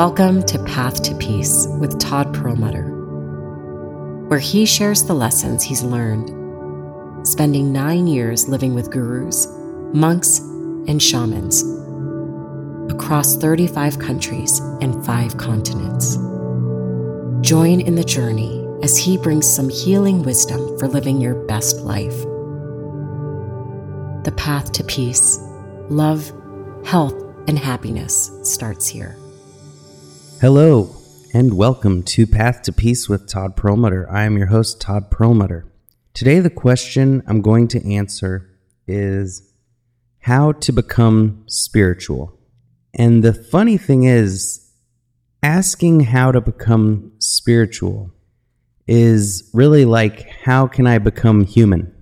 Welcome to Path to Peace with Todd Perlmutter, where he shares the lessons he's learned, spending nine years living with gurus, monks, and shamans across 35 countries and five continents. Join in the journey as he brings some healing wisdom for living your best life. The path to peace, love, health, and happiness starts here. Hello, and welcome to Path to Peace with Todd Perlmutter. I am your host, Todd Perlmutter. Today, the question I'm going to answer is how to become spiritual. And the funny thing is, asking how to become spiritual is really like, how can I become human?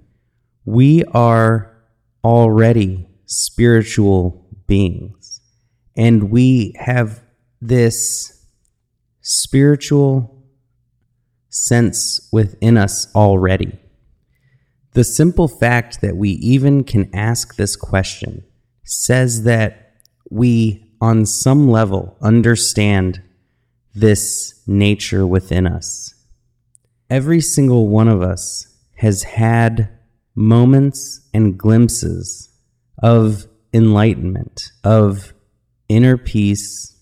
We are already spiritual beings, and we have this spiritual sense within us already. The simple fact that we even can ask this question says that we, on some level, understand this nature within us. Every single one of us has had moments and glimpses of enlightenment, of inner peace,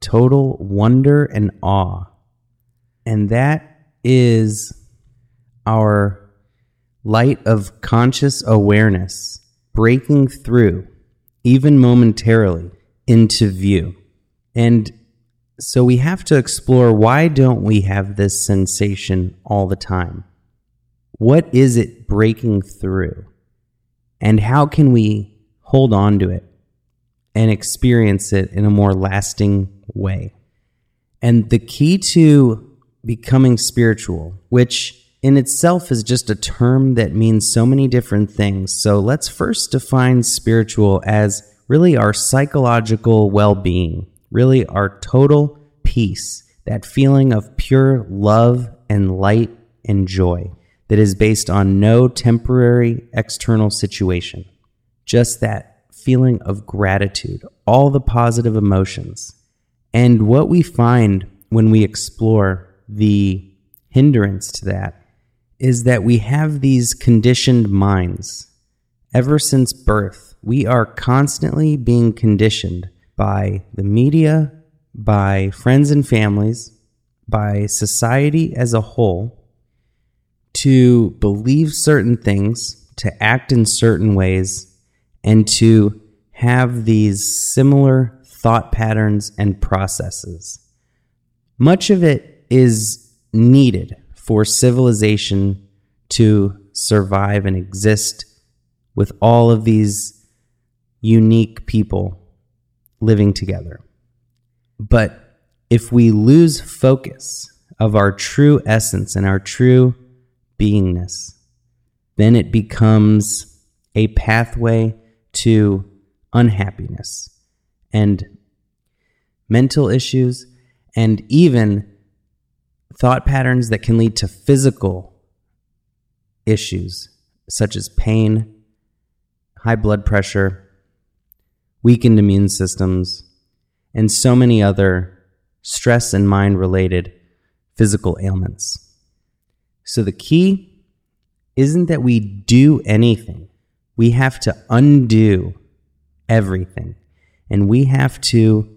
total wonder and awe. And that is our light of conscious awareness breaking through, even momentarily, into view. And so we have to explore why don't we have this sensation all the time? What is it breaking through? And how can we hold on to it and experience it in a more lasting way. And the key to becoming spiritual, which in itself is just a term that means so many different things. So let's first define spiritual as really our psychological well being, really our total peace, that feeling of pure love and light and joy that is based on no temporary external situation. Just that feeling of gratitude, all the positive emotions and what we find when we explore the hindrance to that is that we have these conditioned minds. Ever since birth, we are constantly being conditioned by the media, by friends and families, by society as a whole to believe certain things, to act in certain ways, and to have these similar thought patterns, and processes. Much of it is needed for civilization to survive and exist with all of these unique people living together. But if we lose focus of our true essence and our true beingness, then it becomes a pathway to unhappiness and mental issues, and even thought patterns that can lead to physical issues such as pain, high blood pressure, weakened immune systems, and so many other stress and mind related physical ailments. So the key isn't that we do anything, we have to undo everything. And we have to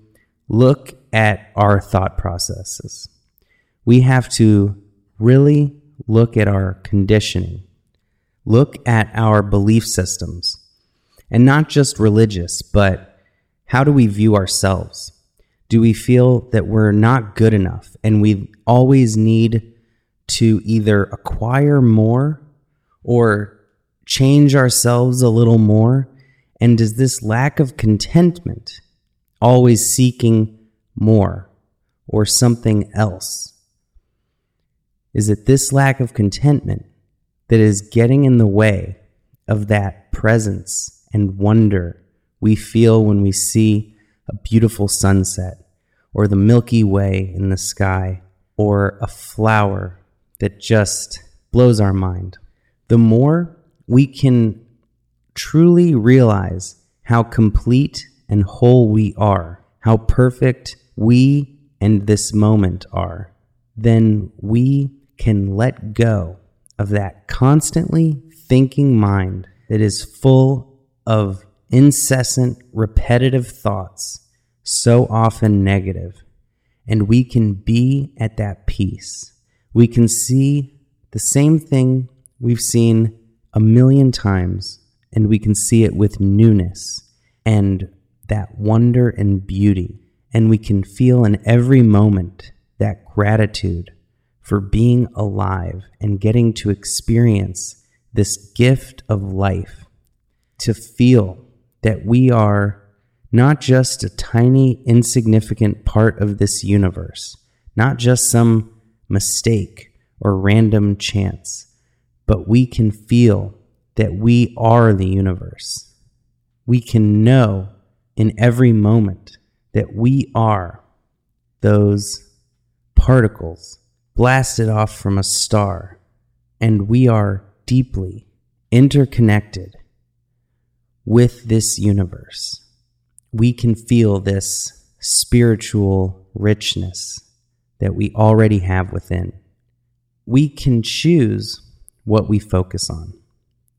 look at our thought processes. We have to really look at our conditioning, look at our belief systems, and not just religious, but how do we view ourselves? Do we feel that we're not good enough and we always need to either acquire more or change ourselves a little more and is this lack of contentment, always seeking more or something else? Is it this lack of contentment that is getting in the way of that presence and wonder we feel when we see a beautiful sunset or the Milky Way in the sky or a flower that just blows our mind? The more we can truly realize how complete and whole we are, how perfect we and this moment are, then we can let go of that constantly thinking mind that is full of incessant, repetitive thoughts, so often negative, and we can be at that peace. We can see the same thing we've seen a million times, and we can see it with newness and that wonder and beauty. And we can feel in every moment that gratitude for being alive and getting to experience this gift of life, to feel that we are not just a tiny, insignificant part of this universe, not just some mistake or random chance, but we can feel that we are the universe. We can know in every moment that we are those particles blasted off from a star, and we are deeply interconnected with this universe. We can feel this spiritual richness that we already have within. We can choose what we focus on.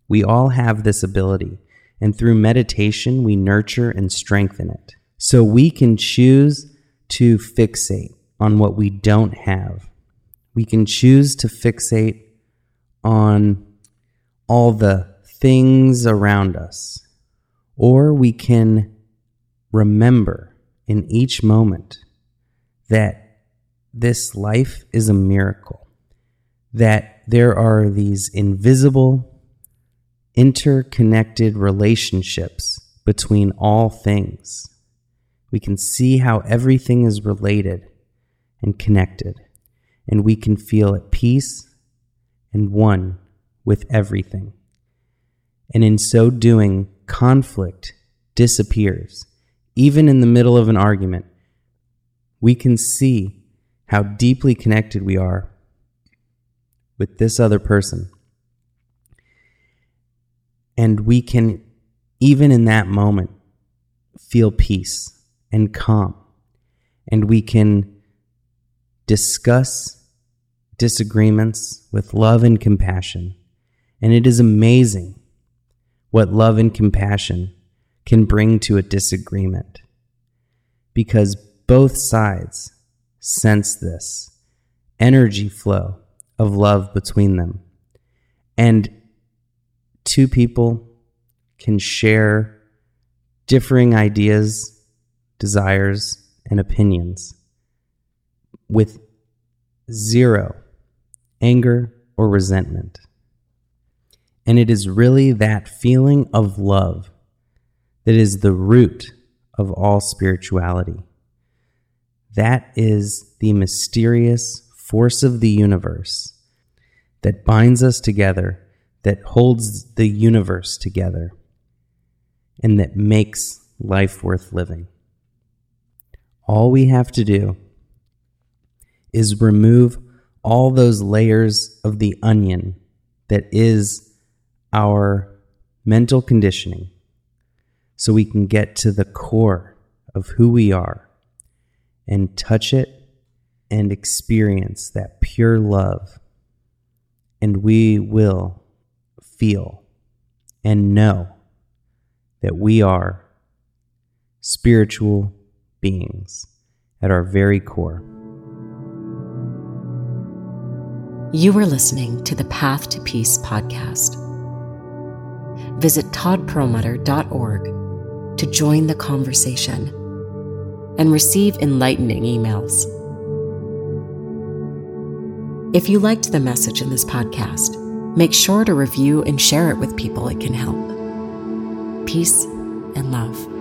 We all have this ability, and through meditation, we nurture and strengthen it. So we can choose to fixate on what we don't have. We can choose to fixate on all the things around us or we can remember in each moment that this life is a miracle, that there are these invisible, interconnected relationships between all things. We can see how everything is related and connected, and we can feel at peace and one with everything. And in so doing, conflict disappears. Even in the middle of an argument, we can see how deeply connected we are with this other person. And we can, even in that moment, feel peace and calm. And we can discuss disagreements with love and compassion. And it is amazing what love and compassion can bring to a disagreement. Because both sides sense this energy flow of love between them. And two people can share differing ideas, desires, and opinions with zero anger or resentment. And it is really that feeling of love that is the root of all spirituality. That is the mysterious force of the universe that binds us together, that holds the universe together, and that makes life worth living. All we have to do is remove all those layers of the onion that is our mental conditioning so we can get to the core of who we are and touch it and experience that pure love. And we will feel and know that we are spiritual beings at our very core. You are listening to the Path to Peace podcast visit toddperlmutter.org to join the conversation and receive enlightening emails. If you liked the message in this podcast, make sure to review and share it with people it can help. Peace and love.